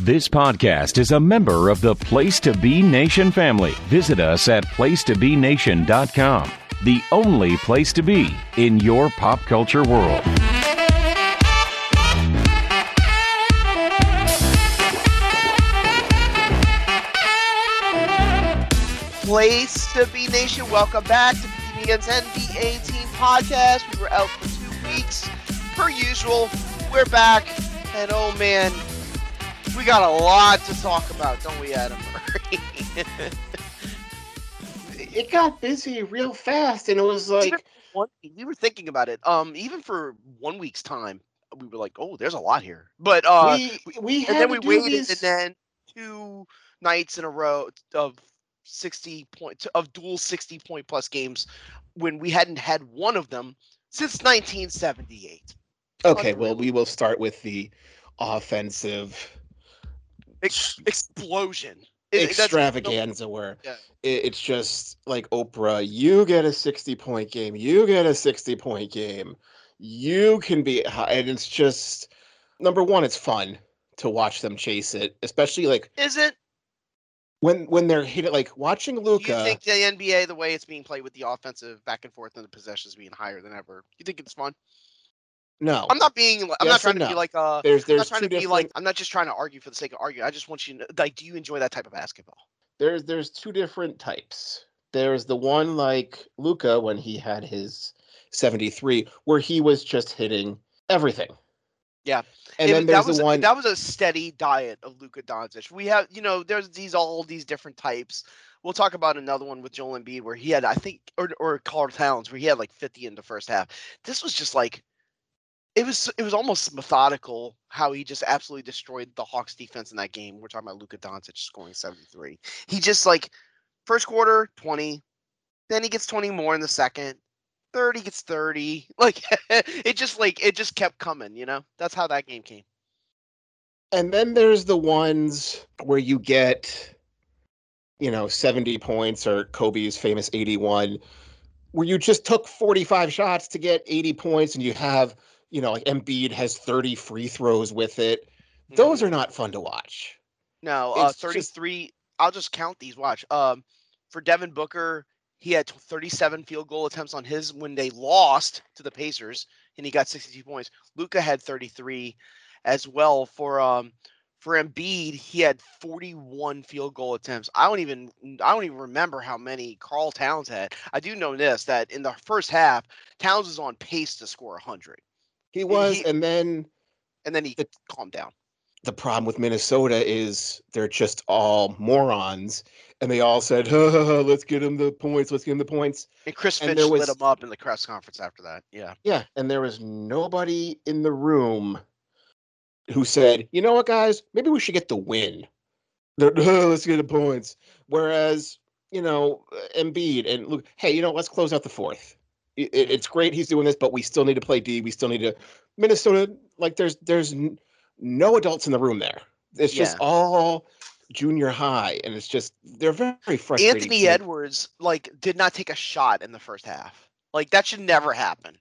This podcast is a member of the Place to Be Nation family. Visit us at placetobenation.com, the only place to be in your pop culture world. Place to Be Nation. Welcome back to PTBN's NBA Team Podcast. We were out for two weeks. Per usual, we're back. And oh man, we got a lot to talk about, don't we, Adam it got busy real fast, and it was like we were thinking about it. Um, even for one week's time, we were like, "Oh, there's a lot here." But uh, we we and then we waited, these... and then two nights in a row of 60 point of dual 60 point plus games when we hadn't had one of them since 1978. Okay, Unreal. well, we will start with the offensive Ex- explosion. extravaganza where yeah. it's just like Oprah, you get a 60 point game, you get a 60 point game, you can be high, and it's just number one, it's fun to watch them chase it, especially like is it when when they're hitting like watching Luka. You think the NBA the way it's being played with the offensive back and forth and the possessions being higher than ever? You think it's fun? No, I'm not being. I'm yes not trying to no. be like. Uh, there's, there's I'm not trying to different... be like. I'm not just trying to argue for the sake of arguing. I just want you to like. Do you enjoy that type of basketball? There's there's two different types. There's the one like Luka when he had his 73, where he was just hitting everything. Yeah, and it, then there's that was, the one that was a steady diet of Luka Doncic. We have, you know, there's these all these different types. We'll talk about another one with Joel Embiid where he had, I think, or or Karl Towns where he had like 50 in the first half. This was just like, it was it was almost methodical how he just absolutely destroyed the Hawks defense in that game. We're talking about Luka Doncic scoring 73. He just like first quarter 20, then he gets 20 more in the second, 30 gets 30. Like it just like it just kept coming, you know? That's how that game came. And then there's the ones where you get you know 70 points or Kobe's famous 81 where you just took 45 shots to get 80 points and you have, you know, like Embiid has 30 free throws with it. Those mm-hmm. are not fun to watch. No, uh, 33 just... I'll just count these. Watch. Um for Devin Booker, he had 37 field goal attempts on his when they lost to the Pacers, and he got 62 points. Luka had 33 as well for um for Embiid. He had 41 field goal attempts. I don't even I don't even remember how many Karl Towns had. I do know this that in the first half, Towns was on pace to score 100. He was, and, he, and then and then he the, calmed down. The problem with Minnesota is they're just all morons and they all said, ha, ha, ha, "Let's get him the points. Let's get him the points." And Chris and Finch was, lit him up in the press conference after that. Yeah, yeah, and there was nobody in the room who said, "You know what, guys? Maybe we should get the win." let's get the points. Whereas, you know, Embiid and look, hey, you know, let's close out the fourth. It, it's great he's doing this, but we still need to play D. We still need to Minnesota. Like, there's there's no adults in the room there. It's just all junior high, and it's just they're very frustrating. Anthony Edwards like did not take a shot in the first half. Like that should never happen.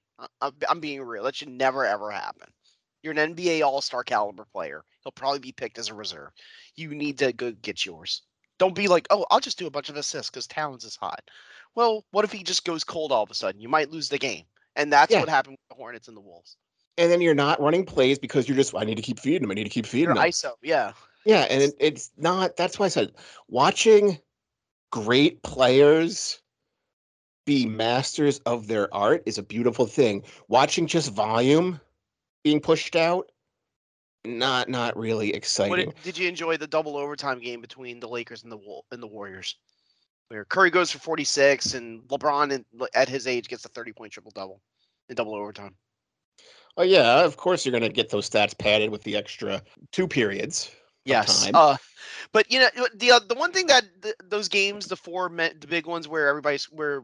I'm being real. That should never ever happen. You're an NBA All Star caliber player. He'll probably be picked as a reserve. You need to go get yours. Don't be like, oh, I'll just do a bunch of assists because Towns is hot. Well, what if he just goes cold all of a sudden? You might lose the game, and that's yeah. what happened with the Hornets and the Wolves. And then you're not running plays because you're just, I need to keep feeding him. I need to keep feeding you're him. ISO, yeah. Yeah, and it, it's not. That's why I said watching great players be masters of their art is a beautiful thing. Watching just volume being pushed out, not not really exciting. Did, did, you enjoy the double overtime game between the Lakers and the and the Warriors, where Curry goes for forty six and LeBron in, at his age gets a thirty point triple double in double overtime? Oh yeah, of course you're going to get those stats padded with the extra two periods. Yes. Uh, but you know the uh, the one thing that the, those games, the four the big ones where everybody's where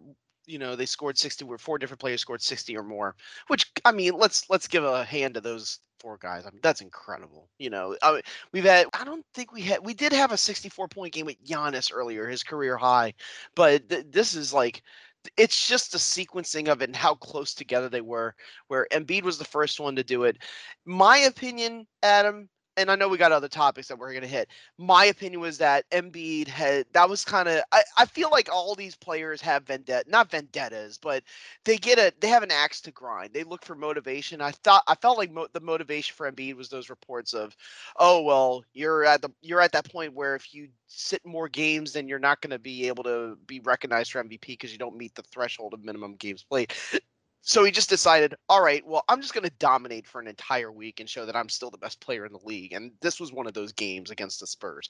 you know they scored 60 where four different players scored 60 or more which i mean let's let's give a hand to those four guys i mean that's incredible you know I mean, we've had i don't think we had we did have a 64 point game with Giannis earlier his career high but th- this is like it's just the sequencing of it and how close together they were where Embiid was the first one to do it. My opinion Adam and I know we got other topics that we're gonna hit. My opinion was that Embiid had that was kind of I, I feel like all these players have vendetta not vendettas, but they get a they have an axe to grind. They look for motivation. I thought I felt like mo- the motivation for Embiid was those reports of, oh well, you're at the you're at that point where if you sit more games, then you're not going to be able to be recognized for MVP because you don't meet the threshold of minimum games played. So he just decided, all right, well, I'm just going to dominate for an entire week and show that I'm still the best player in the league. And this was one of those games against the Spurs.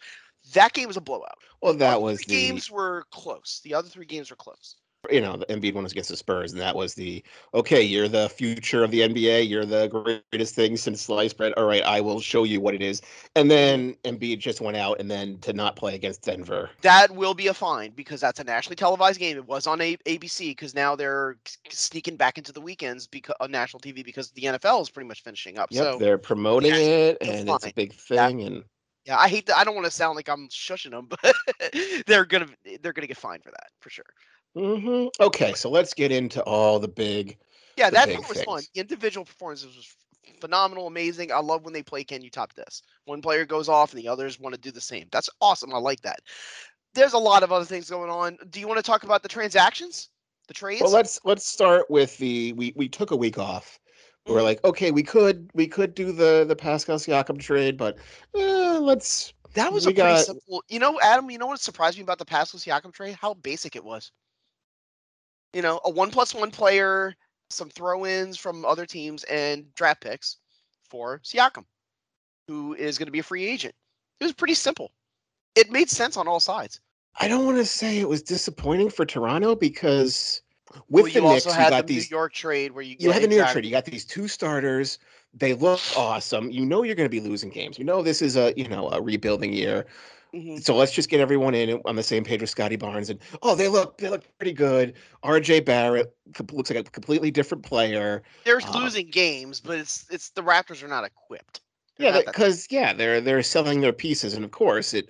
That game was a blowout. Well, that was the games were close. The other three games were close. You know the Embiid one was against the Spurs, and that was the okay. You're the future of the NBA. You're the greatest thing since sliced bread. All right, I will show you what it is. And then Embiid just went out, and then to not play against Denver. That will be a fine because that's a nationally televised game. It was on a- ABC because now they're sneaking back into the weekends because on national TV because the NFL is pretty much finishing up. Yep, so they're promoting yeah, it, and it's a big thing. And yeah, I hate that. I don't want to sound like I'm shushing them, but they're gonna they're gonna get fined for that for sure. Hmm okay, so let's get into all the big. Yeah, the that big was fun. The individual performances was phenomenal, amazing. I love when they play Can You Top This? One player goes off and the others want to do the same. That's awesome. I like that. There's a lot of other things going on. Do you want to talk about the transactions? The trades? Well, let's let's start with the we we took a week off. We We're Mhm. like, okay, we could we could do the the Pascal Siakam trade, but eh, let's that was a pretty got- simple. You know, Adam, you know what surprised me about the Pascal Siakam trade? How basic it was. You know, a one plus one player, some throw ins from other teams, and draft picks for Siakam, who is going to be a free agent. It was pretty simple. It made sense on all sides. I don't want to say it was disappointing for Toronto because with well, the you Knicks, you got the these New York trade where you you had the New York trade. You got these two starters. They look awesome. You know you're going to be losing games. You know this is a you know a rebuilding year. Mhm. So let's just get everyone in on the same page with Scotty Barnes and oh they look they look pretty good. R.J. Barrett looks like a completely different player. They're Um, losing games, but it's it's the Raptors are not equipped. They're Yeah, because yeah, they're they're selling their pieces, and of course it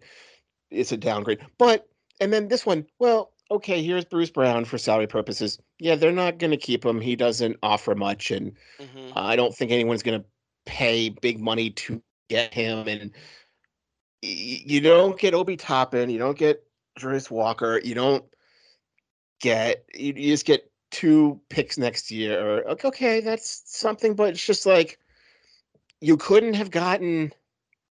it's a downgrade. But and then this one, well, okay, here's Bruce Brown for salary purposes. Yeah, they're not going to keep him. He doesn't offer much, and Mhm. I don't think anyone's going to pay big money to get him. And you don't get Obi Toppin, you don't get Jarace Walker, you don't get you, you just get two picks next year. Or okay, okay, that's something, but it's just like you couldn't have gotten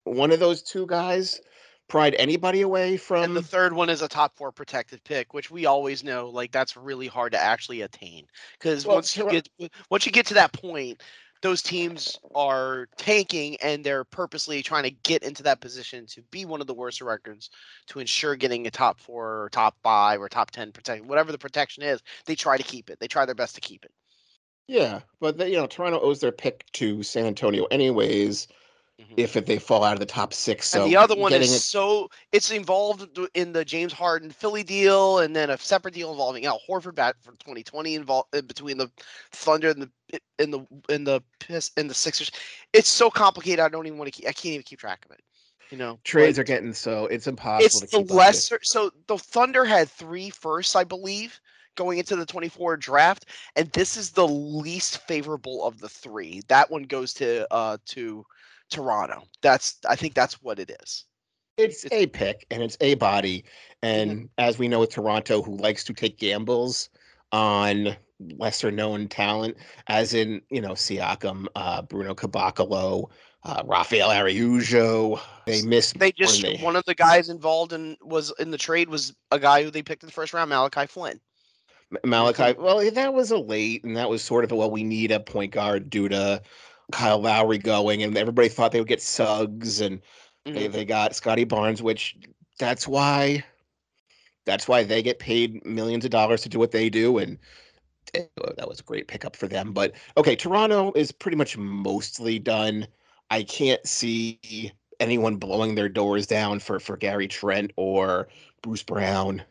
one of those two guys pried anybody away from and the third one is a top four protected pick, which we always know like that's really hard to actually attain. Because Well, once you get once you get to that point, those teams are tanking and they're purposely trying to get into that position to be one of the worst records to ensure getting a top four or top five or top ten protect whatever the protection is. They try to keep it. They try their best to keep it. yeah, but they, you know Toronto owes their pick to San Antonio anyways. Mhm. If it, they fall out of the top six, so and the other one is it- so it's involved in the James Harden Philly deal, and then a separate deal involving Al Horford back for 2020 involved between the Thunder and the in the in the Piss and the Sixers. It's so complicated. I don't even want to. Keep, I can't even keep track of it. You know, trades are getting so it's impossible It's to the keep lesser. So the Thunder had three firsts, I believe, going into the 24 draft, and this is the least favorable of the three. That one goes to uh to Toronto. That's I think that's what it is. It's it's- a pick and it's a body. And as we know with Toronto, who likes to take gambles on lesser known talent, as in, you know, Siakam, uh, Bruno Caboclo, uh, Rafael Araujo, they missed. They just they- one of the guys involved in was in the trade was a guy who they picked in the first round, Malachi Flynn. Malachi. Well, that was a late, and that was sort of a, well, we need a point guard due to Kyle Lowry going, and everybody thought they would get Suggs, and they Mhm. they got Scotty Barnes, which that's why that's why they get paid millions of dollars to do what they do, and eh, that was a great pickup for them. But okay, Toronto is pretty much mostly done. I can't see anyone blowing their doors down for for Gary Trent or Bruce Brown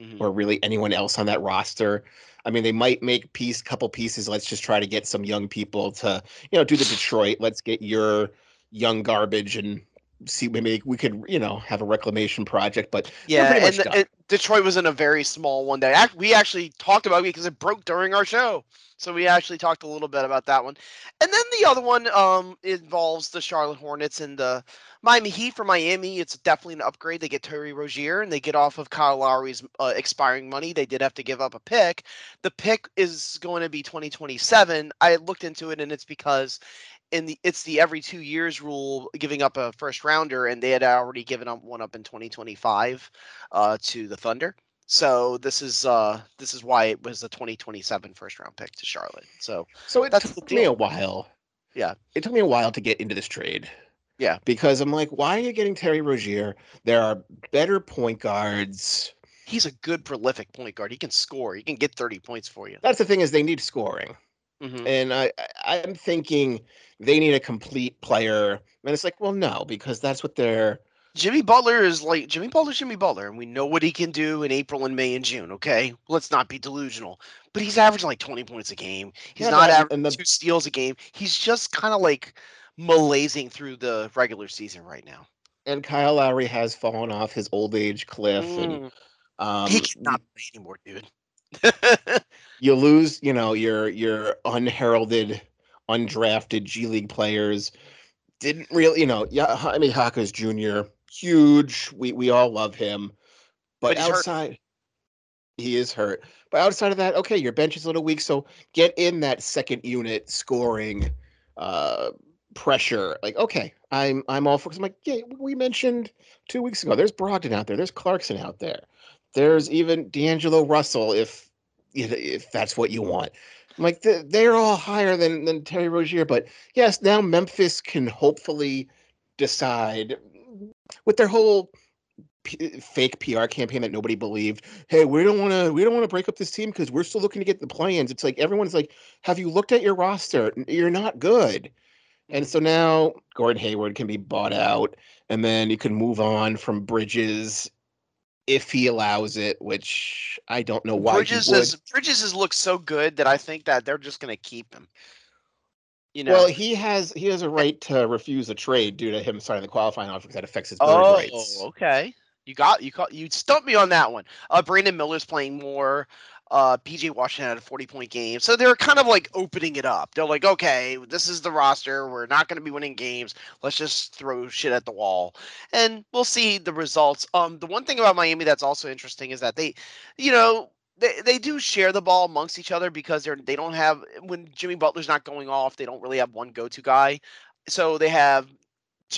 Mhm. or really anyone else on that roster. I mean, they might make piece couple pieces. Let's just try to get some young people to, you know, do the Detroit. Let's get your young garbage and see maybe we could you know have a reclamation project. But Yeah, and, the- and Detroit was in a very small one that we actually talked about because it broke during our show. So we actually talked a little bit about that one. And then the other one um involves the Charlotte Hornets and the Miami Heat for Miami. It's definitely an upgrade. They get Terry Rozier and they get off of Kyle Lowry's uh, expiring money. They did have to give up a pick. The pick is going to be 2027. I looked into it and it's because in the it's the every two years rule giving up a first rounder and they had already given up one up in 2025 uh, to the Thunder. So this is uh this is why it was a 2027 first round pick to Charlotte. So So it That's took me a while. Yeah. It took me a while to get into this trade. Yeah. Because I'm like, why are you getting Terry Rozier? There are better point guards. he's a good prolific point guard. He can score. He can get 30 points for you. That's the thing is they need scoring. Mhm. And I, I'm thinking they need a complete player. And it's like, well, no, because that's what they're Jimmy Butler is like Jimmy Butler's Jimmy Butler, and we know what he can do in April and May and June. Okay, let's not be delusional. But he's averaging like 20 points a game. He's Yeah, not averaging the- two steals a game. He's just kind of like malaising through the regular season right now. and Kyle Lowry has fallen off his old age cliff and Mm, um he cannot play anymore, dude. you lose, you know, your your unheralded, undrafted G League players. Didn't really, you know, yeah, Jaime Jaquez Jr. huge. We we all love him, but, But he's hurt. outside, he is hurt. But outside of that, okay, your bench is a little weak, so get in that second unit scoring uh pressure. Like, okay, I'm I'm all for. 'cause I'm like, yeah, we mentioned two weeks ago. There's Brogdon out there. There's Clarkson out there. There's even D'Angelo Russell, if if that's what you want. I'm like they're all higher than than Terry Rozier, but yes, now Memphis can hopefully decide with their whole P- fake PR campaign that nobody believed. Hey, we don't want to we don't want to break up this team because we're still looking to get the plans. It's like everyone's like, have you looked at your roster? You're not good. And so now Gordon Hayward can be bought out, and then you can move on from Bridges if he allows it, which I don't know why Bridges he would. has Bridges has looked so good that I think that they're just gonna keep him. You know. Well, he has he has a right to refuse a trade due to him signing the qualifying offer because that affects his oh, rights. okay. You got you caught you stumped me on that one. Uh, Brandon Miller's playing more. Uh, PJ Washington had a 40 point game. So they're kind of like opening it up. They're like, okay, this is the roster. We're not going to be winning games. Let's just throw shit at the wall. And we'll see the results. Um, the one thing about Miami that's also interesting is that they, you know, they, they do share the ball amongst each other because they're they don't have when Jimmy Butler's not going off, they don't really have one go-to guy. So they have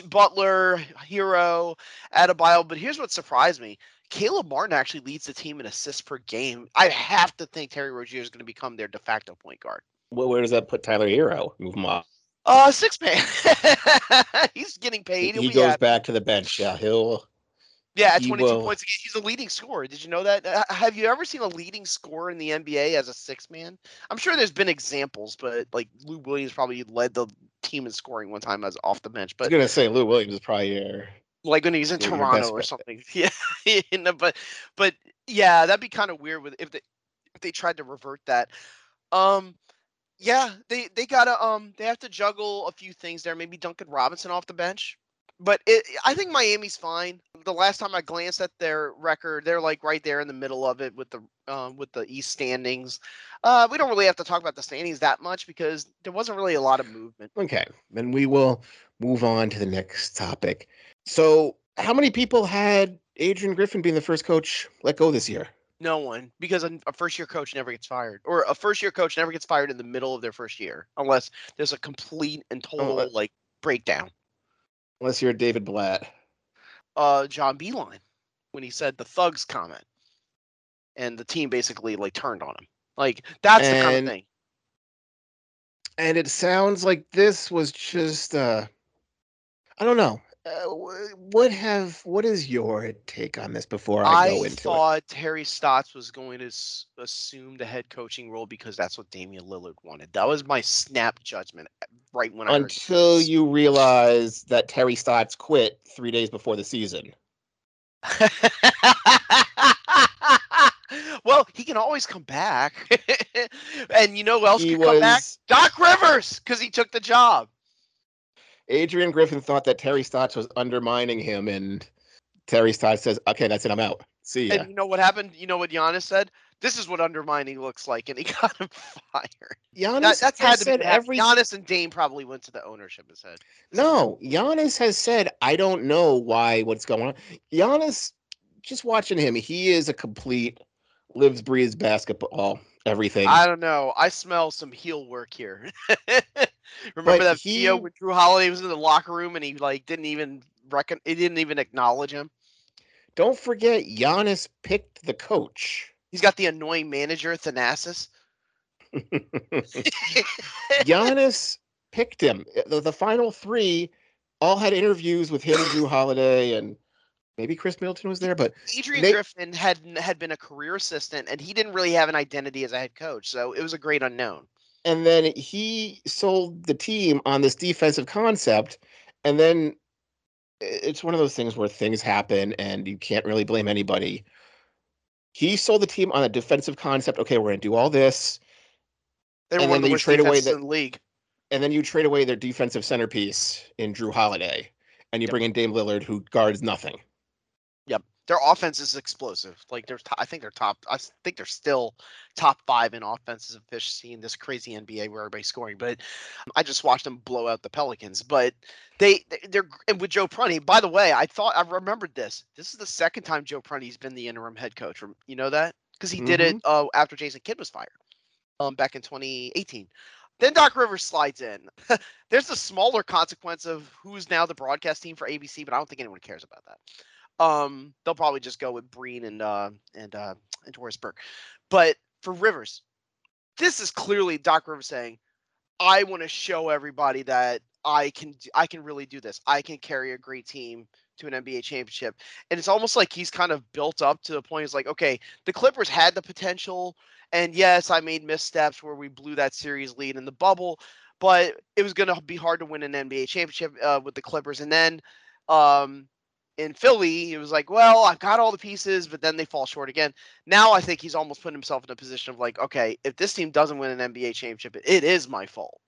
Butler, Herro, Adebayo. But here's what surprised me. Caleb Martin actually leads the team in assists per game. I have to think Terry Rozier is going to become their de facto point guard. Well, where does that put Tyler Herro? Move him off. Uh, six man. He's getting paid. He'll he goes happy. back to the bench. Yeah, he'll. Yeah, at he 22 will- points. He's a leading scorer. Did you know that? Uh, Have you ever seen a leading scorer in the NBA as a six man? I'm sure there's been examples, but like Lou Williams probably led the team in scoring one time as off the bench. But I was gonna say Lou Williams is probably your. Like when he's in your Toronto or something. Yeah, you know, but but yeah, that'd be kind of weird with if they if they tried to revert that. Um, yeah, they they gotta um they have to juggle a few things there. Maybe Duncan Robinson off the bench, but it, I think Miami's fine. The last time I glanced at their record, they're like right there in the middle of it with the um with the East standings. Uh, we don't really have to talk about the standings that much because there wasn't really a lot of movement. Okay, then we will move on to the next topic. So, how many people had Adrian Griffin being the first coach let go this year? No one, because a, first year coach never gets fired, or a first year coach never gets fired in the middle of their first year, unless there's a complete and total uh, like breakdown. Unless you're David Blatt. Uh, John Beilein, when he said the thugs comment, and the team basically like turned on him. Like that's the kind of thing. and it sounds like this was just uh i don't know uh, what have what is your take on this before i, I go into it thought Terry Stotts was going to s- assume the head coaching role because that's what Damian Lillard wanted. That was my snap judgment uh, right when I until you realize that terry stotts quit three days before the season well, he can always come back. and you know who else he can come back? Doc Rivers, because he took the job. Adrian Griffin thought that Terry Stotts was undermining him, and Terry Stotts says, "Okay, that's it. I'm out. See ya." And you know what happened? You know what Giannis said? This is what undermining looks like, and he got him fired. Giannis That, that's has had to said every Giannis and Dame probably went to the ownership and said, no. Giannis has said, "I don't know why. What's going on?" Giannis, just watching him, he is a complete lives, breathes basketball, everything. I don't know. I smell some heel work here. Remember But that video he- when Jrue Holiday was in the locker room and he like didn't even reckon he didn't even acknowledge him. don't forget, Giannis picked the coach. He's got the annoying manager Thanasis. Giannis picked him. The, the final three all had interviews with him, and Jrue Holiday, and maybe Khris Middleton was there. But Adrian They- Griffin had had been a career assistant and he didn't really have an identity as a head coach, so it was a great unknown. And then he sold the team on this defensive concept, and then it's one of those things where things happen and you can't really blame anybody. He sold the team on a defensive concept. Okay, we're gonna do all this, They were And one then of the you trade away the- the league. and then you trade away their defensive centerpiece in Jrue Holiday, and you Yep. bring in Dame Lillard, who guards nothing. Their offense is explosive. Like there's, I think they're top. I think they're still top five in offensive efficiency in this crazy NBA where everybody's scoring. But I just watched them blow out the Pelicans. But they, they- they're and with Joe Prunty. By the way, I thought I remembered this. This is the second time Joe Prunty's been the interim head coach. You know that because he did it uh, after Jason Kidd was fired, um, back in 2018. Then Doc Rivers slides in. There's a smaller consequence of who's now the broadcast team for ABC, but I don't think anyone cares about that. Um, they'll probably just go with Breen and uh, and uh, and Doris Burke. But for Rivers, this is clearly Doc Rivers saying, "I want to show everybody that I can I can really do this. I can carry a great team to an NBA championship." And it's almost like he's kind of built up to the point. It's like, okay, the Clippers had the potential, and yes, I made missteps where we blew that series lead in the bubble, but it was going to be hard to win an NBA championship uh, with the Clippers. And then um, in Philly, it was like, well, I've got all the pieces, but then they fall short again. Now I think he's almost put himself in a position of like, okay, if this team doesn't win an NBA championship, it is my fault.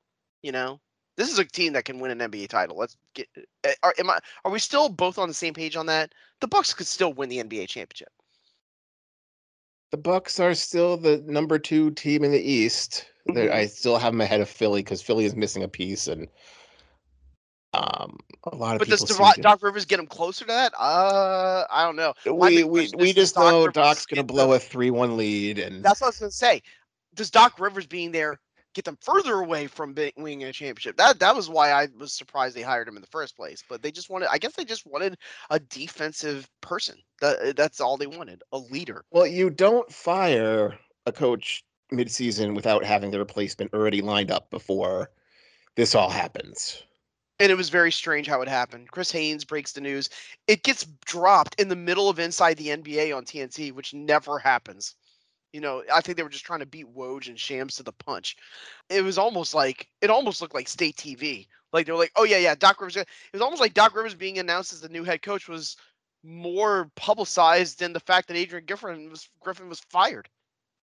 You know, this is a team that can win an NBA title. Let's get. eh, Are, am I? Are we still both on the same page on that? The Bucks could still win the NBA championship. The Bucks are still the number two team in the East. Mhm. I still have them ahead of Philly because Philly is missing a piece, and um, a lot of But does. Doc, to- Doc Rivers get him closer to that? Uh, I don't know. My we we, we just Doc know Rivers Doc's gonna blow the- a three-one lead, and That's what I was gonna say. Does Doc Rivers being there get them further away from winning a championship? That that was why I was surprised they hired him in the first place. But they just wanted, I guess, they just wanted a defensive person. That that's all they wanted, a leader. well, you don't fire a coach mid-season without having the replacement already lined up before this all happens. And it was very strange how it happened. Chris Haynes breaks the news. It gets dropped in the middle of Inside the NBA on TNT, which never happens. You know, I think they were just trying to beat Woj and Shams to the punch. It was almost like it almost looked like state TV. Like they were like, "Oh yeah, yeah, Doc Rivers." It was almost like Doc Rivers being announced as the new head coach was more publicized than the fact that Adrian Griffin was Griffin was fired.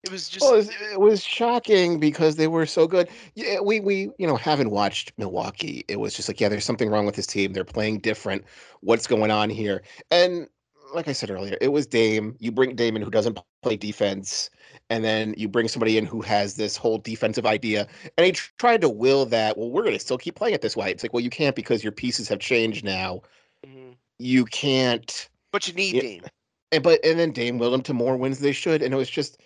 It was just Well, it was, it was shocking because they were so good. Yeah, we we you know haven't watched Milwaukee. It was just like, yeah, there's something wrong with this team. They're playing different. What's going on here? And like I said earlier, it was Dame. You bring Damon who doesn't play defense, and then you bring somebody in who has this whole defensive idea. And he tr- tried to will that. Well, we're going to still keep playing it this way. It's like, well, you can't because your pieces have changed now. Mhm. You can't but you need. Dame. and but and then Dame willed them to more wins than they should, and it was just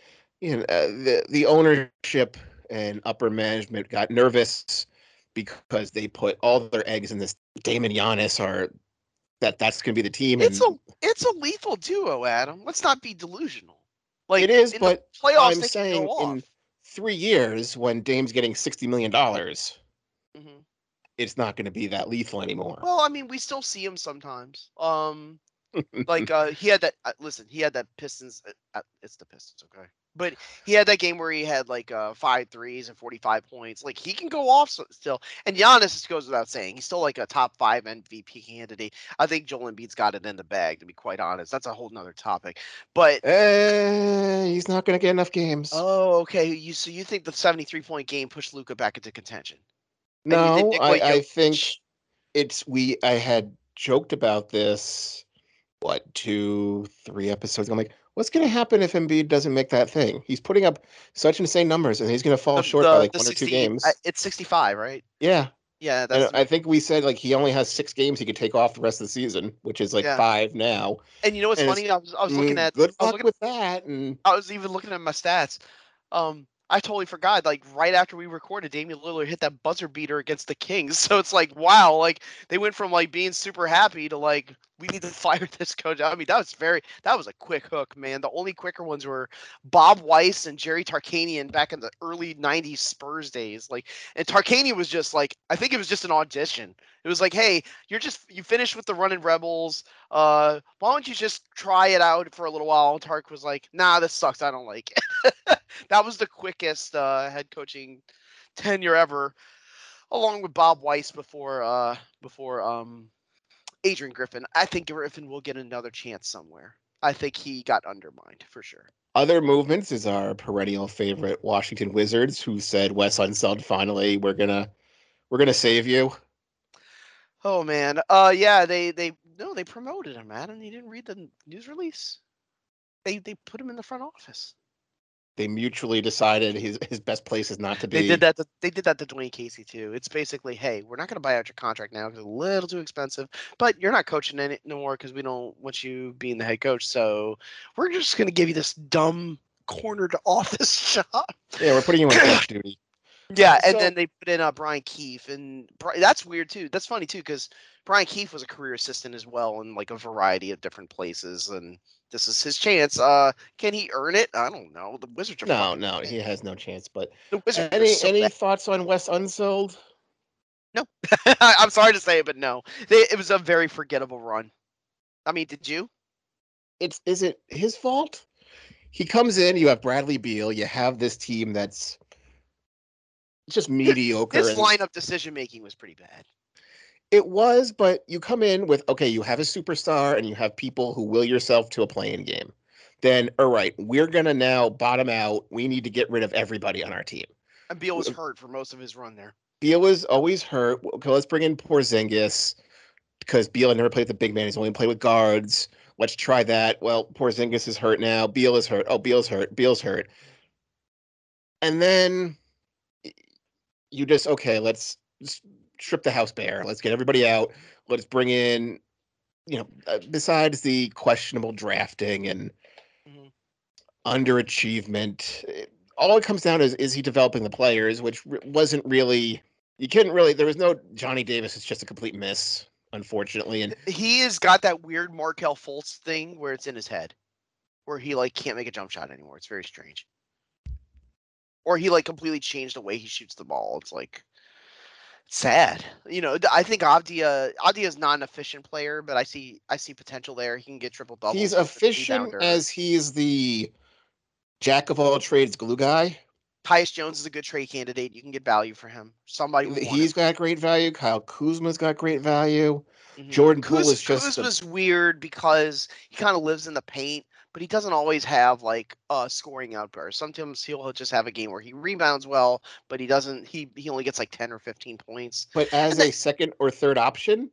you know uh, the the ownership and upper management got nervous because they put all their eggs in this. Dame and Giannis are that that's going to be the team. It's and a it's a lethal duo, Adam. Let's not be delusional. Like it is, but playoffs, I'm saying in three years when Dame's getting sixty million dollars, Mhm. it's not going to be that lethal anymore. Well, I mean, we still see him sometimes. Um, like uh, he had that. Uh, listen, he had that Pistons. Uh, uh, it's the Pistons, okay. But he had that game where he had like uh, five threes and forty-five points. Like he can go off so, still. And Giannis just goes without saying, he's still like a top five MVP candidate. I think Joel Embiid's got it in the bag. To be quite honest, that's a whole nother topic. But Eh, he's not going to get enough games. oh, okay. You so you think the seventy-three point game pushed Luka back into contention? no, I, I think it's we I had joked about this what two three episodes ago. I'm like, what's going to happen if Embiid doesn't make that thing? He's putting up such insane numbers, and he's going to fall The- short the- by like one 60 or two games. It's 65, right? yeah, Yeah, that's I think we said like he only has six games he could take off the rest of the season, which is like Yeah. five now. and you know what's and funny? I was I was looking Mm, at good luck with that, and I was even looking at my stats. Um, I totally forgot. Like right after we recorded, Damian Lillard hit that buzzer beater against the Kings. So it's like, wow, like they went from like being super happy to like we need to fire this coach. I mean, that was very that was a quick hook, man. The only quicker ones were Bob Weiss and Jerry Tarkanian back in the early '90s Spurs days. Like, and Tarkanian was just like, I think it was just an audition. It was like, hey, you're just you finished with the running Rebels. Uh, why don't you just try it out for a little while? And Tark was like, nah, this sucks. I don't like it. that was the quickest uh, head coaching tenure ever, along with Bob Weiss before uh, before um, Adrian Griffin. I think Griffin will get another chance somewhere. I think he got undermined for sure. other movements is our perennial favorite Washington Wizards, who said Wes Unseld finally we're gonna we're gonna save you. Oh man, uh, yeah, they they no, they promoted him, Adam. You didn't read the news release. They they put him in the front office. They mutually decided his his best place is not to be. They did that. To, they did that to Dwane Casey too. It's basically, hey, we're not going to buy out your contract now because it's a little too expensive, but you're not coaching any no more because we don't want you being the head coach. So we're just going to give you this dumb cornered office job. Yeah, we're putting you on coach duty. Yeah, and So- then they put in uh, Brian Keefe, and Bri- that's weird too. That's funny too because Brian Keefe was a career assistant as well in like a variety of different places, and this is his chance. Uh, can he earn it? I don't know. The Wizards are No, no, he has no chance. But the Wizards. any so any bad. thoughts on Wes Unseld? No. I'm sorry to say it, but no. They, it was a very forgettable run. I mean, did you? It's is it his fault? He comes in, you have Bradley Beal, you have this team that's just mediocre. His and- lineup decision making was pretty bad. It was, but you come in with okay, you have a superstar and you have people who will yourself to a playing game. Then, all right, we're gonna now bottom out. We need to get rid of everybody on our team. And Beal was hurt for most of his run there. Beal was always hurt. Okay, let's bring in Porzingis because Beal had never played with the big man. He's only played with guards. Let's try that. Well, Porzingis is hurt now. Beal is hurt. Oh, Beal's hurt. Beal's hurt. And then you just okay. Let's strip the house bare. Let's get everybody out. Let's bring in, you know, uh, besides the questionable drafting and Mhm. underachievement, it- all it comes down to is is he developing the players, which wasn't really. You couldn't really. There was no Johnny Davis. It's just a complete miss, unfortunately. And He has got that weird Markelle Fultz thing where it's in his head, where he like can't make a jump shot anymore. It's very strange. Or he like completely changed the way he shoots the ball. It's like sad. You know, I think Avdija Avdija is not an efficient player, but I see I see potential there. He can get triple doubles. he's efficient as he's the jack of all trades glue guy. Tyus Jones is a good trade candidate. You can get value for him. Somebody. He's got great value. Kyle Kuzma's got great value. Mhm. Jordan Poole is just Kuz a- weird because he kind of lives in the paint, but he doesn't always have like a scoring outburst. Sometimes he'll just have a game where he rebounds well, but he doesn't. He he only gets like ten or fifteen points. But as a second or third option,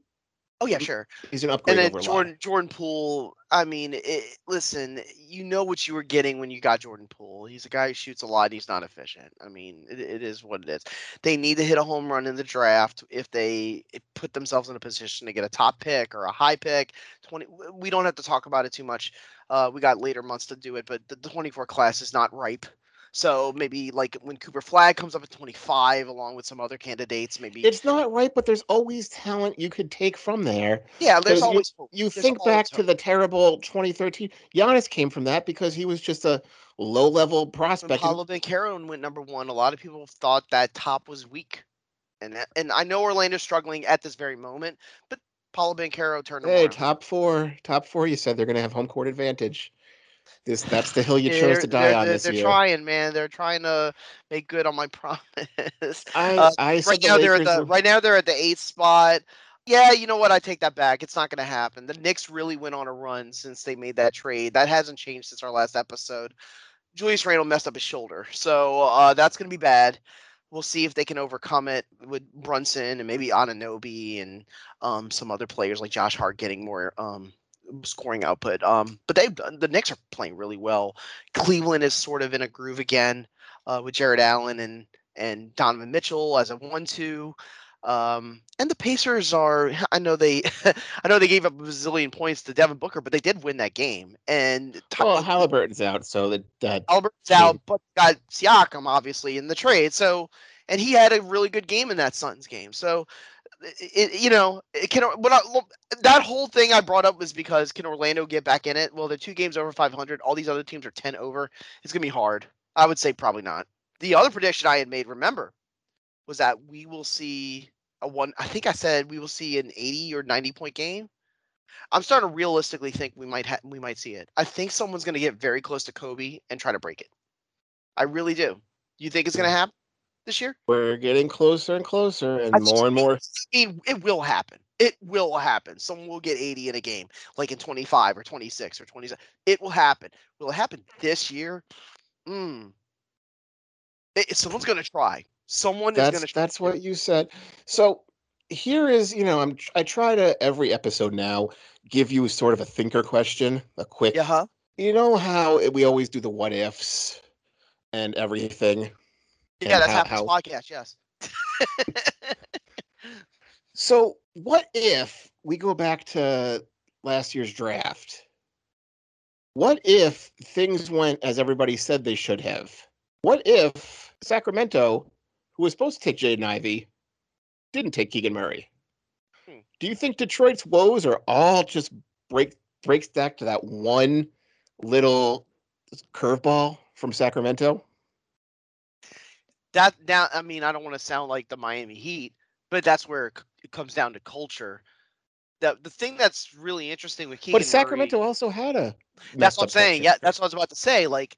Oh yeah, sure. he's an upgrade And then Jordan Jordan Poole. I mean, it, listen, you know what you were getting when you got Jordan Poole. He's a guy who shoots a lot. And he's not efficient. I mean, it, it is what it is. They need to hit a home run in the draft if they eh, put themselves in a position to get a top pick or a high pick. Twenty. We don't have to talk about it too much. Uh, we got later months to do it, but the, the 24 class is not ripe. So maybe like when Cooper Flagg comes up at 25, along with some other candidates, maybe It's not right, but there's always talent you could take from there. yeah. There's you- always hope. You There's think back to the terrible 2013. Giannis came from that because he was just a low-level prospect. and- Paolo Banchero went number one, a lot of people thought that top was weak, and that- and I know Orlando's struggling at this very moment, but Paolo Banchero turned Hey, around. top four, top four. You said they're going to have home court advantage. This that's the hill you chose They're- to die they're, on they're, this they're year. trying, man. They're trying to make good on my promise. I Uh, I right the now they're at the were- right now they're at the eighth spot. Yeah, you know what? I take that back. It's not going to happen. The Knicks really went on a run since they made that trade. That hasn't changed since our last episode. Julius Randle messed up his shoulder, so uh, that's going to be bad. We'll see if they can overcome it with Brunson and maybe Anunoby and um, some other players like Josh Hart getting more um, scoring output. Um, but they the Knicks are playing really well. Cleveland is sort of in a groove again uh, with Jarrett Allen and and Donovan Mitchell as a one-two. Um, and the Pacers are. I know they. I know they gave up a bazillion points to Devin Booker, but they did win that game. And well, Halliburton's out, so that that Halliburton's out, but got Siakam obviously in the trade. So, and he had a really good game in that Suns game. So, it, you know, it can. But I, that whole thing I brought up was because can Orlando get back in it? Well, they're two games over 500. All these other teams are 10 over. It's gonna be hard. I would say probably not. The other prediction I had made, remember, was that we will see a one. I think I said we will see an 80 or 90 point game. I'm starting to realistically think we might ha- we might see it. I think someone's going to get very close to Kobe and try to break it. I really do. You think it's going to happen this year? We're getting closer and closer, and more and more. I mean, it will happen. It will happen. Someone will get 80 in a game, like in 25 or 26 or 27. It will happen. Will it happen this year? Hmm. someone's going to try. Someone that's, is going to. That's what you said. So here is, you know, I'm I try to every episode now give you sort of a thinker question, a quick. Yeah. huh You know how we always do the what ifs and everything. Yeah, that's how, how podcast. Yes. so, what if we go back to last year's draft? What if things went as everybody said they should have? What if Sacramento who was supposed to take Jaden Ivey, didn't take Keegan Murray. Hmm. Do you think Detroit's woes are all just break breaks back to that one little curveball from Sacramento? That now, I mean, I don't want to sound like the Miami Heat, but that's where it comes down to culture. That the thing that's really interesting with Keegan, but Sacramento Murray, also had a. That's what I'm saying. Yeah, that's what I was about to say. Like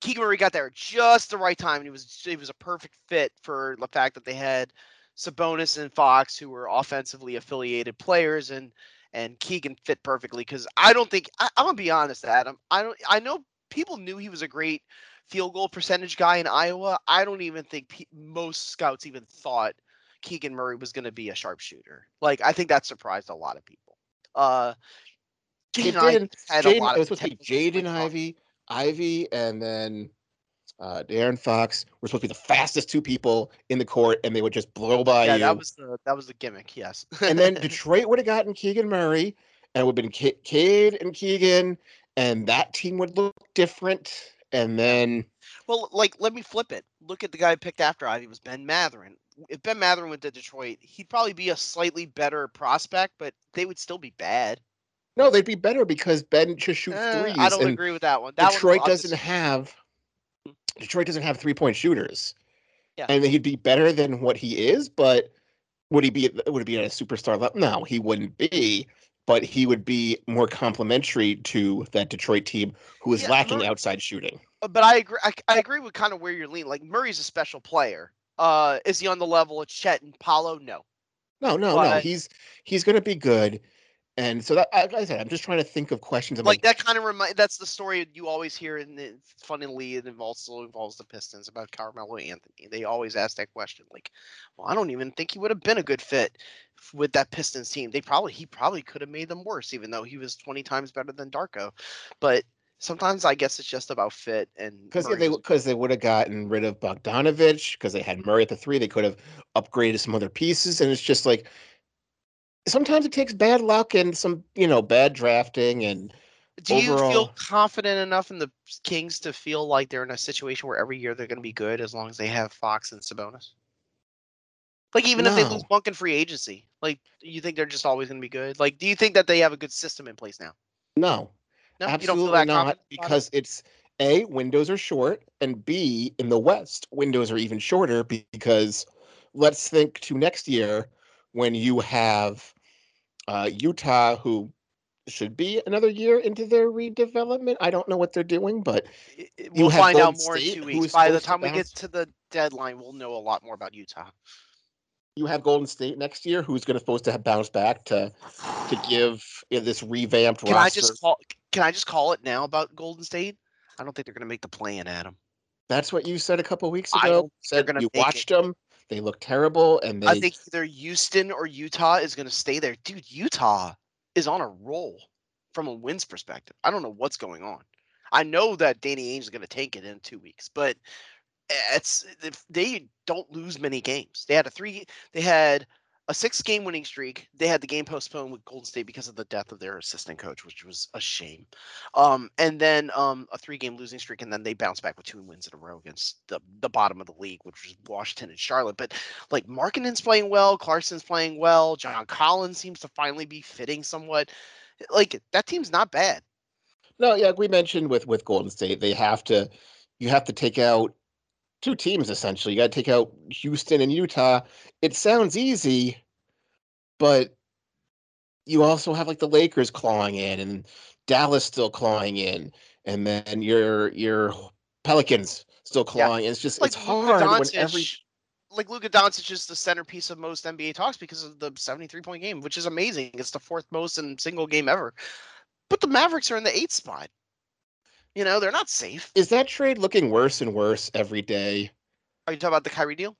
Keegan Murray got there just the right time, and he was he was a perfect fit for the fact that they had Sabonis and Fox, who were offensively affiliated players, and and Keegan fit perfectly. Because I don't think I, am gonna be honest, Adam. I don't. I know people knew he was a great field goal percentage guy in Iowa. I don't even think pe- most scouts even thought Keegan Murray was going to be a sharpshooter. Like I think that surprised a lot of people. Uh, Jaden, Jaden, it was supposed to be Jaden Ivey, Ivey and then uh, De'Aaron Fox were supposed to be the fastest two people in the court, and they would just blow by yeah, you. that was the that was the gimmick. Yes. and then Detroit would have gotten Keegan Murray, and it would have been K- Cade and Keegan, and that team would look different. And then, well, like let me flip it. Look at the guy picked after Ivey was Ben Mathurin. If Ben Mathurin went to Detroit, he'd probably be a slightly better prospect, but they would still be bad. No, they'd be better because Ben just shoots uh, threes. I don't agree with that one. That Detroit one, doesn't have Detroit doesn't have three point shooters. Yeah. And he'd be better than what he is, but would he be would he be at a superstar level? No, he wouldn't be. But he would be more complementary to that Detroit team who is yeah, lacking Murray, outside shooting. Uh, but I agree. I, I, agree with kind of where you're leaning. Like Murray's a special player. Uh, is he on the level of Chet and Paolo? No. No, no, but, no. He's he's going to be good. And so that, like I said, I'm just trying to think of questions. like, like that kind of remind. That's the story you always hear, and funnily, it also involves the Pistons about Carmelo Anthony. They always ask that question, like, "Well, I don't even think he would have been a good fit with that Pistons team. They probably he probably could have made them worse, even though he was 20 times better than Darko." But sometimes I guess it's just about fit and because yeah, they because they would have gotten rid of Bogdanovic because they had Murray at the three. They could have upgraded some other pieces, and it's just like sometimes it takes bad luck and some, you know, bad drafting and do you feel confident enough in the Kings to feel like they're in a situation where every year they're going to be good as long as they have Fox and Sabonis? Like even no. if they lose Monk in free agency, like you think they're just always going to be good? Like, do you think that they have a good system in place now? No, no, absolutely not. Because it? it's a windows are short, and B in the West windows are even shorter because let's think to next year when you have uh, Utah, who should be another year into their redevelopment. I don't know what they're doing, but we'll find Golden out more State, in two weeks. By the time we get to the deadline, we'll know a lot more about Utah. You have Golden State next year, who's going to supposed to have bounced back to to give you know, this revamped. Can roster. I just call? Can I just call it now about Golden State? I don't think they're going to make the play in, Adam. That's what you said a couple weeks ago. don't think they're Said you make it. watched them. They look terrible, and they I think either Houston or Utah is going to stay there. Dude, Utah is on a roll from a wins perspective. I don't know what's going on. I know that Danny Ainge is going to take it in two weeks, but eh, it's they don't lose many games. They had a three. They had a six game winning streak. They had the game postponed with Golden State because of the death of their assistant coach, which was a shame. Um, and then um, a three game losing streak, and then they bounced back with two wins in a row against the, the bottom of the league, which was Washington and Charlotte. But like Markkanen's playing well, Clarkson's playing well, John Collins seems to finally be fitting somewhat. Like that team's not bad. No, yeah, we mentioned with with Golden State, they have to you have to take out two teams essentially. You got to take out Houston and Utah. It sounds easy, but you also have like the Lakers clawing in and Dallas still clawing in, and then your your Pelicans still clawing. in. It's just Like it's hard when every like Luka Doncic is the centerpiece of most NBA talks because of the 73 point game, which is amazing. It's the fourth most in single game ever. But the Mavericks are in the eighth spot. You know, they're not safe. is that trade looking worse and worse every day. Are you talking about the Kyrie deal?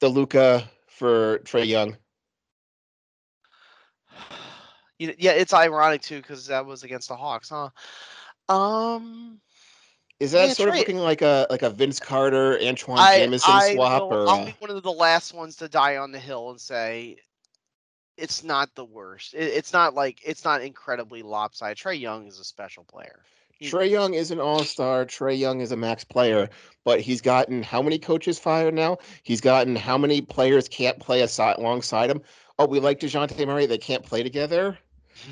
The Luka for Trae Young. Yeah, it's ironic too because that was against the Hawks, huh? Um, Is that Yeah, sort of looking like a like a Vince Carter, Antawn I, Jamison I swap, will, or I'll uh, be one of the last ones to die on the hill and say it's not the worst. It, it's not like it's not incredibly lopsided. Trae Young is a special player. Trae Young is an all star. Trae Young is a max player, but he's gotten how many coaches fired now? He's gotten how many players can't play aside, alongside him? Oh, we like Dejounte Murray. They can't play together.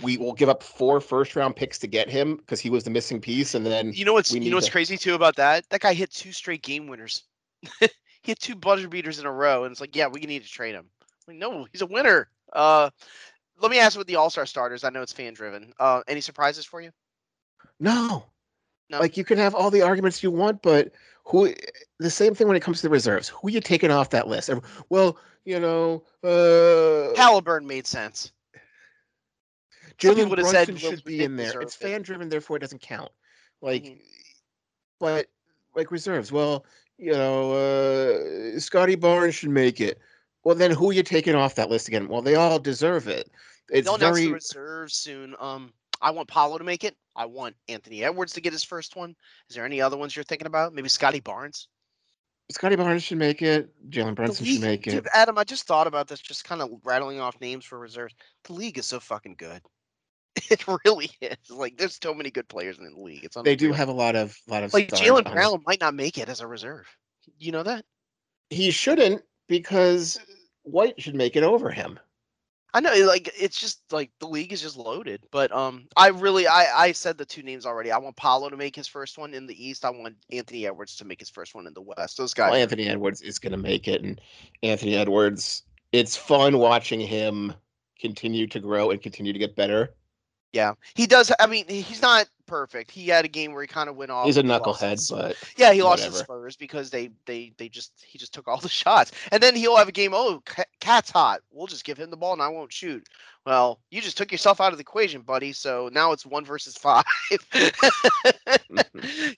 We will give up four first round picks to get him because he was the missing piece. And then You know what's you know what's to- crazy too about that? That guy hit two straight game winners. he hit two buzzer beaters in a row, and it's like, yeah, we need to trade him. Like, no, he's a winner. Uh, let me ask with the All Star starters. I know it's fan driven. Uh, any surprises for you? No, No. like you can have all the arguments you want, but who? The same thing when it comes to the reserves. Who are you taking off that list? Well, you know, uh, Halliburton made sense. Jalen would've said should be in there. It's fan driven, therefore it doesn't count. Like, Mhm. but like reserves. Well, you know, uh, Scottie Barnes should make it. Well, then who are you taking off that list again? Well, they all deserve it. It's They'll very the reserves soon. Um, I want Paolo to make it. I want Anthony Edwards to get his first one. Is there any other ones you're thinking about? Maybe Scottie Barnes. Scottie Barnes should make it. Jalen Brunson should make dude, it. Adam, I just thought about this, just kind of rattling off names for reserves. The league is so fucking good. It really is. Like, there's so many good players in the league. It's They do have a lot of lot of like Jaylen. Brown might not make it as a reserve. You know that? He shouldn't because White should make it over him. I know, like it's just like the league is just loaded. But um, I really, I I said the two names already. I want Paolo to make his first one in the East. I want Anthony Edwards to make his first one in the West. Those guys. Well, Anthony Edwards is going to make it, and Anthony Edwards. It's fun watching him continue to grow and continue to get better. Yeah, he does. I mean, he's not perfect. He had a game where he kind of went off. He's a knucklehead, but yeah, he lost whatever. Spurs because they they they just he just took all the shots, and then he'll have a game. Oh, Kat's hot. We'll just give him the ball and I won't shoot. Well, you just took yourself out of the equation, buddy. So now it's one versus five.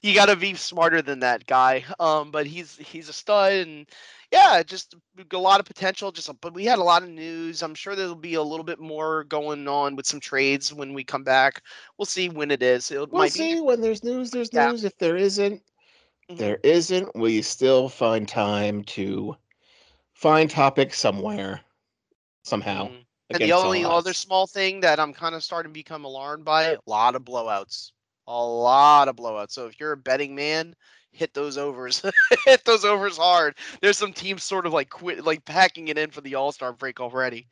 you got to be smarter than that guy. Um, but he's he's a stud, and yeah, just a lot of potential. Just but we had a lot of news. I'm sure there'll be a little bit more going on with some trades when we come back. We'll see when it is. It we'll might see be. when there's news. There's Yeah. news. If there isn't, Mhm. there isn't. We still find time to find topics somewhere, somehow. Mhm. And the only other small thing that I'm kind of starting to become alarmed by, a lot of blowouts. A lot of blowouts. So if you're a betting man, hit those overs. hit those overs hard. There's some teams sort of like quit like packing it in for the all-star break already.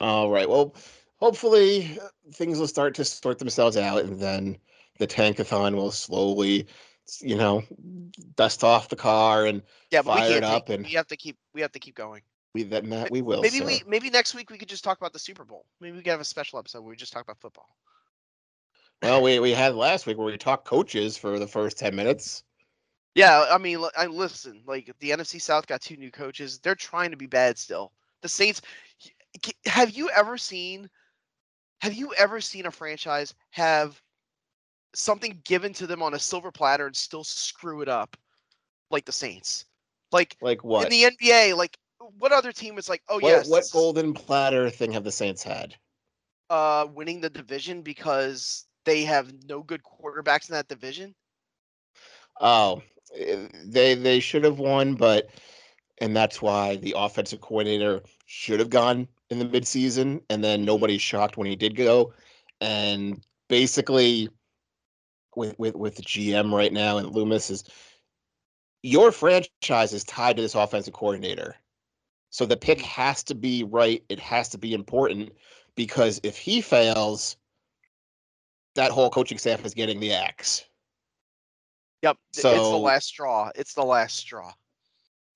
All right. Well, hopefully uh, things will start to sort themselves out, and then the tankathon will slowly, you know, dust off the car, and Yeah, but Fire it up take- and- we have to keep we have to keep going. we that Matt we will. Maybe we maybe next week we could just talk about the Super Bowl. Maybe we could have a special episode where we just talk about football. Well, we we had last week where we talked coaches for the first ten minutes. Yeah, I mean, I listen. Like the NFC South got two new coaches. They're trying to be bad still. The Saints. Have you ever seen? Have you ever seen a franchise have something given to them on a silver platter and still screw it up? like the Saints. Like Like what? in the NBA, like what other team is like, oh what, yes, what golden platter thing have the Saints had? uh winning the division because they have no good quarterbacks in that division? Oh, eh, they they should have won, but and that's why the offensive coordinator should have gone in the midseason, and then nobody's shocked when he did go. And basically, with with with the GM right now and Loomis is your franchise is tied to this offensive coordinator. So the pick has to be right. It has to be important because if he fails, that whole coaching staff is getting the axe. Yep, th- it's the last straw. It's the last straw.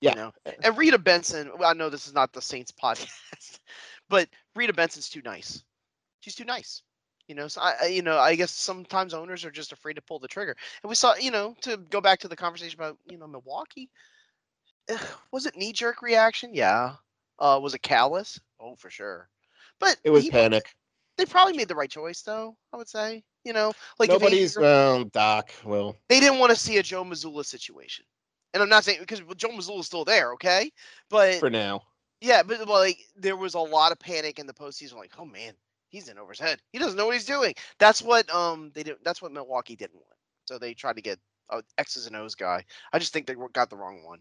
Yeah. You know? And Rita Benson, well, I know this is not the Saints podcast, but Rita Benson's too nice. She's too nice. You know, so I, you know, I guess sometimes owners are just afraid to pull the trigger. And we saw, you know, to go back to the conversation about, you know, Milwaukee. Was it knee jerk reaction? Yeah. Uh, was it callous? Oh, for sure. But It was he- panic. they probably made the right choice, though. I would say, you know, like Nobody's well, Doc. Well, they didn't want to see a Joe Mazzulla situation. And I'm not saying because Joe Mazzulla's still there, okay? But for now. yeah, but like there was a lot of panic in the postseason. Like, oh man, he's in over his head. He doesn't know what he's doing. That's what um they did. That's what Milwaukee didn't want. So they tried to get a X's and O's guy. I just think they got the wrong one.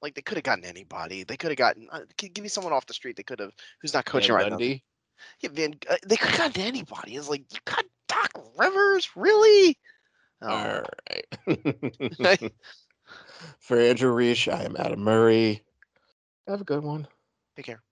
Like they could have gotten anybody. They could have gotten. Uh, give me someone off the street. They could have who's not coaching Van right now. Gundy. Yeah, Van, uh, they could have gotten anybody. It's like you got Doc Rivers, really? Oh, All right. for Andrew Riche, I am Adam Murray. Have a good one. take care.